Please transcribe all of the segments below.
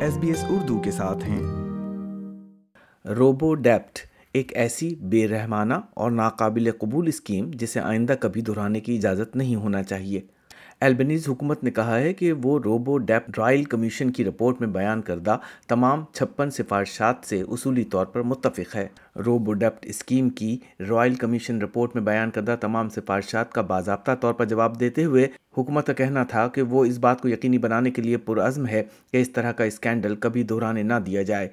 S B S Urdu کے ساتھ ہیں۔ روبو ڈیپٹ ایک ایسی بے رحمانہ اور ناقابل قبول اسکیم جسے آئندہ کبھی دہرانے کی اجازت نہیں ہونا چاہیے۔ البنیز حکومت نے کہا ہے کہ وہ روبو ڈیپ رائل کمیشن کی رپورٹ میں بیان کردہ تمام چھپن سفارشات سے اصولی طور پر متفق ہے۔ روبو ڈیپٹ اسکیم کی رائل کمیشن رپورٹ میں بیان کردہ تمام سفارشات کا باضابطہ طور پر جواب دیتے ہوئے حکومت کا کہنا تھا کہ وہ اس بات کو یقینی بنانے کے لیے پرعزم ہے کہ اس طرح کا اسکینڈل کبھی دہرانے نہ دیا جائے۔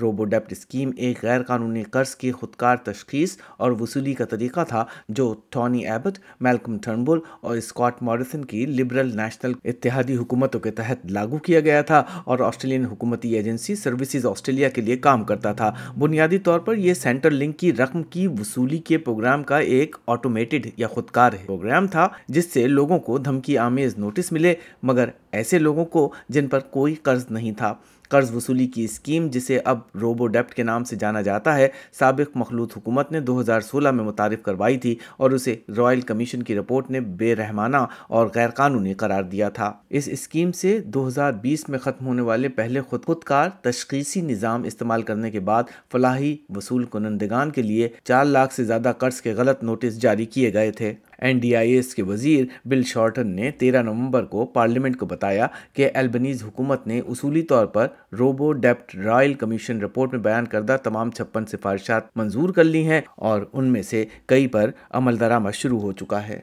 روبو ڈیپٹ اسکیم ایک غیر قانونی قرض کی خودکار تشخیص اور وصولی کا طریقہ تھا جو ٹونی ایبٹ میلکم ٹرنبول اور اسکاٹ موریسن کی لبرل نیشنل اتحادی حکومتوں کے تحت لاگو کیا گیا تھا اور آسٹریلین حکومتی ایجنسی سروسز آسٹریلیا کے لیے کام کرتا تھا۔ بنیادی طور پر یہ سینٹرل لنک کی رقم کی وصولی کے پروگرام کا ایک آٹومیٹڈ یا خودکار پروگرام تھا، جس سے لوگوں کو دھمکی آمیز نوٹس ملے، مگر ایسے لوگوں کو جن پر کوئی قرض نہیں تھا۔ قرض وصولی کی اسکیم جسے اب روبو ڈیپٹ کے نام سے جانا جاتا ہے، سابق مخلوط حکومت نے دو ہزار سولہ میں متعارف کروائی تھی اور اسے رائل کمیشن کی رپورٹ نے بے رحمانہ اور غیر قانونی قرار دیا تھا۔ اس اسکیم سے دو ہزار بیس میں ختم ہونے والے پہلے خود خودکار تشخیصی نظام استعمال کرنے کے بعد فلاحی وصول کنندگان کے لیے چار لاکھ سے زیادہ قرض کے غلط نوٹس جاری کیے گئے تھے۔ این ڈی آئی ایس کے وزیر بل شارٹن نے تیرہ نومبر کو پارلیمنٹ کو بتایا کہ البنیز حکومت نے اصولی طور پر Robodebt Royal commission report میں بیان کردہ تمام چھپن سفارشات منظور کر لی ہیں اور ان میں سے کئی پر عمل درآمد شروع ہو چکا ہے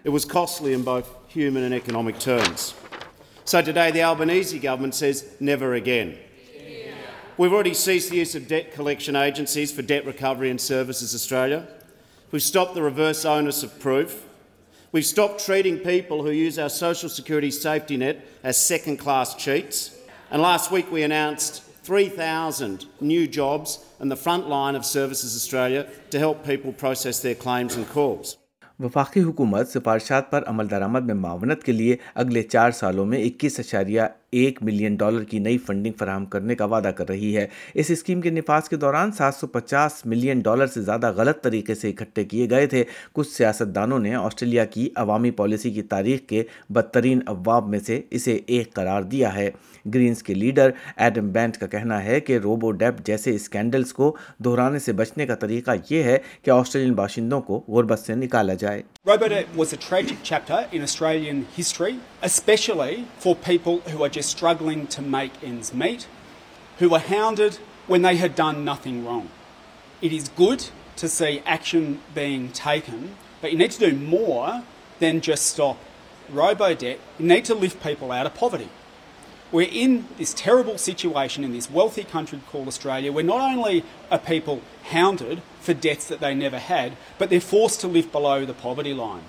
So today the Albanese government says never again. We've already ceased the use of debt collection agencies for debt recovery and services Australia. We've stopped the reverse onus of proof. We've stopped treating people who use our social security safety net as second class cheats. And last week we announced 3,000 new jobs in the front line of Services Australia to help people process their claims and calls. وفاقی حکومت سفارشات پر عمل درآمد میں معاونت کے لیے اگلے چار سالوں میں اکیس اشاریہ ایک ملین ڈالر کی نئی فنڈنگ فراہم کرنے کا وعدہ کر رہی ہے۔ اس اسکیم کے نفاذ کے دوران سات سو پچاس ملین ڈالر سے زیادہ غلط طریقے سے اکٹھے کیے گئے تھے۔ کچھ سیاستدانوں نے آسٹریلیا کی عوامی پالیسی کی تاریخ کے بدترین ابواب میں سے اسے ایک قرار دیا ہے۔ گرینز کے لیڈر ایڈم بینٹ کا کہنا ہے کہ روبو ڈیپ جیسے اسکینڈلز کو دہرانے سے بچنے کا طریقہ یہ ہے کہ آسٹریلین باشندوں کو غربت سے نکالا جائے۔ Especially for people who are just struggling to make ends meet, who were hounded when they had done nothing wrong. It is good to see action being taken, but you need to do more than just stop RoboDebt. You need to lift people out of poverty. We're in this terrible situation in this wealthy country called Australia where not only are people hounded for debts that they never had, but they're forced to live below the poverty line.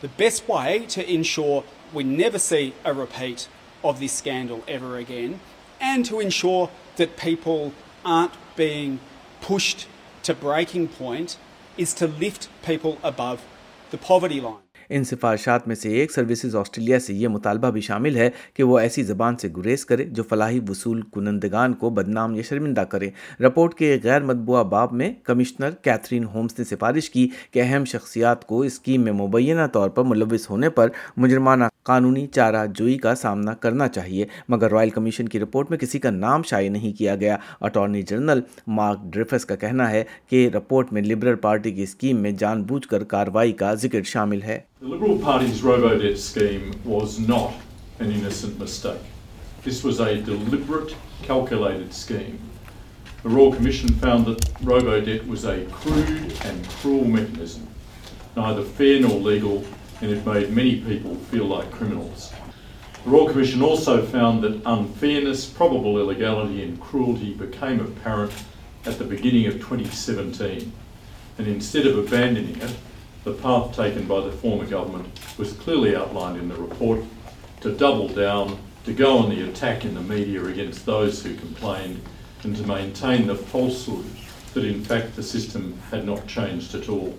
The best way to ensure we never see a repeat of this scandal ever again and to ensure that people aren't being pushed to breaking point is to lift people above the poverty line. ان سفارشات میں سے ایک services Australia سے یہ مطالبہ بھی شامل ہے کہ وہ ایسی زبان سے گریز کرے جو فلاحی وصول کنندگان کو بدنام یا شرمندہ کرے رپورٹ کے غیر مطبوعہ باب میں کمشنر کیتھرین ہومز نے سفارش کی کہ اہم شخصیات کو اسکیم میں مبینہ طور پر ملوث ہونے پر مجرمانہ قانونی چارہ جوئی کا سامنا کرنا چاہیے، مگر رائل کمیشن کی رپورٹ میں کسی کا نام شائع نہیں کیا گیا۔ اٹارنی جنرل مارک ڈریفس کا کہنا ہے کہ رپورٹ میں لبرل پارٹی کی اسکیم میں جان بوجھ کر کاروائی کا ذکر شامل ہے۔ Neither fair nor legal and it made many people feel like criminals. The Royal Commission also found that unfairness, probable illegality and cruelty became apparent at the beginning of 2017, and instead of abandoning it, the path taken by the former government was clearly outlined in the report to double down, to go on the attack in the media against those who complained, and to maintain the falsehood that in fact the system had not changed at all.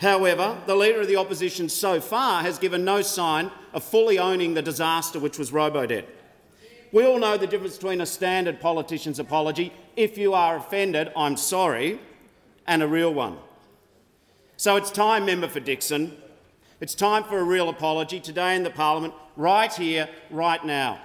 However, the Leader of the Opposition so far has given no sign of fully owning the disaster which was Robodebt. We all know the difference between a standard politician's apology, if you are offended, I'm sorry, and a real one. So it's time, Member for Dixon, it's time for a real apology today in the Parliament, right here, right now.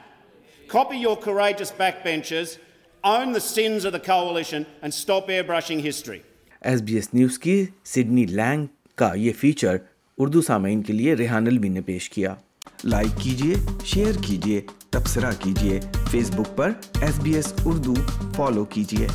Copy your courageous backbenchers, own the sins of the coalition, and stop airbrushing history. S B S news کی Sydney Lang کا یہ feature Urdu سامعین کے لیے ریحان الوی نے پیش کیا۔ Like کیجیے شیئر کیجیے تبصرہ کیجیے فیس بک پر S B S Urdu follow کیجیے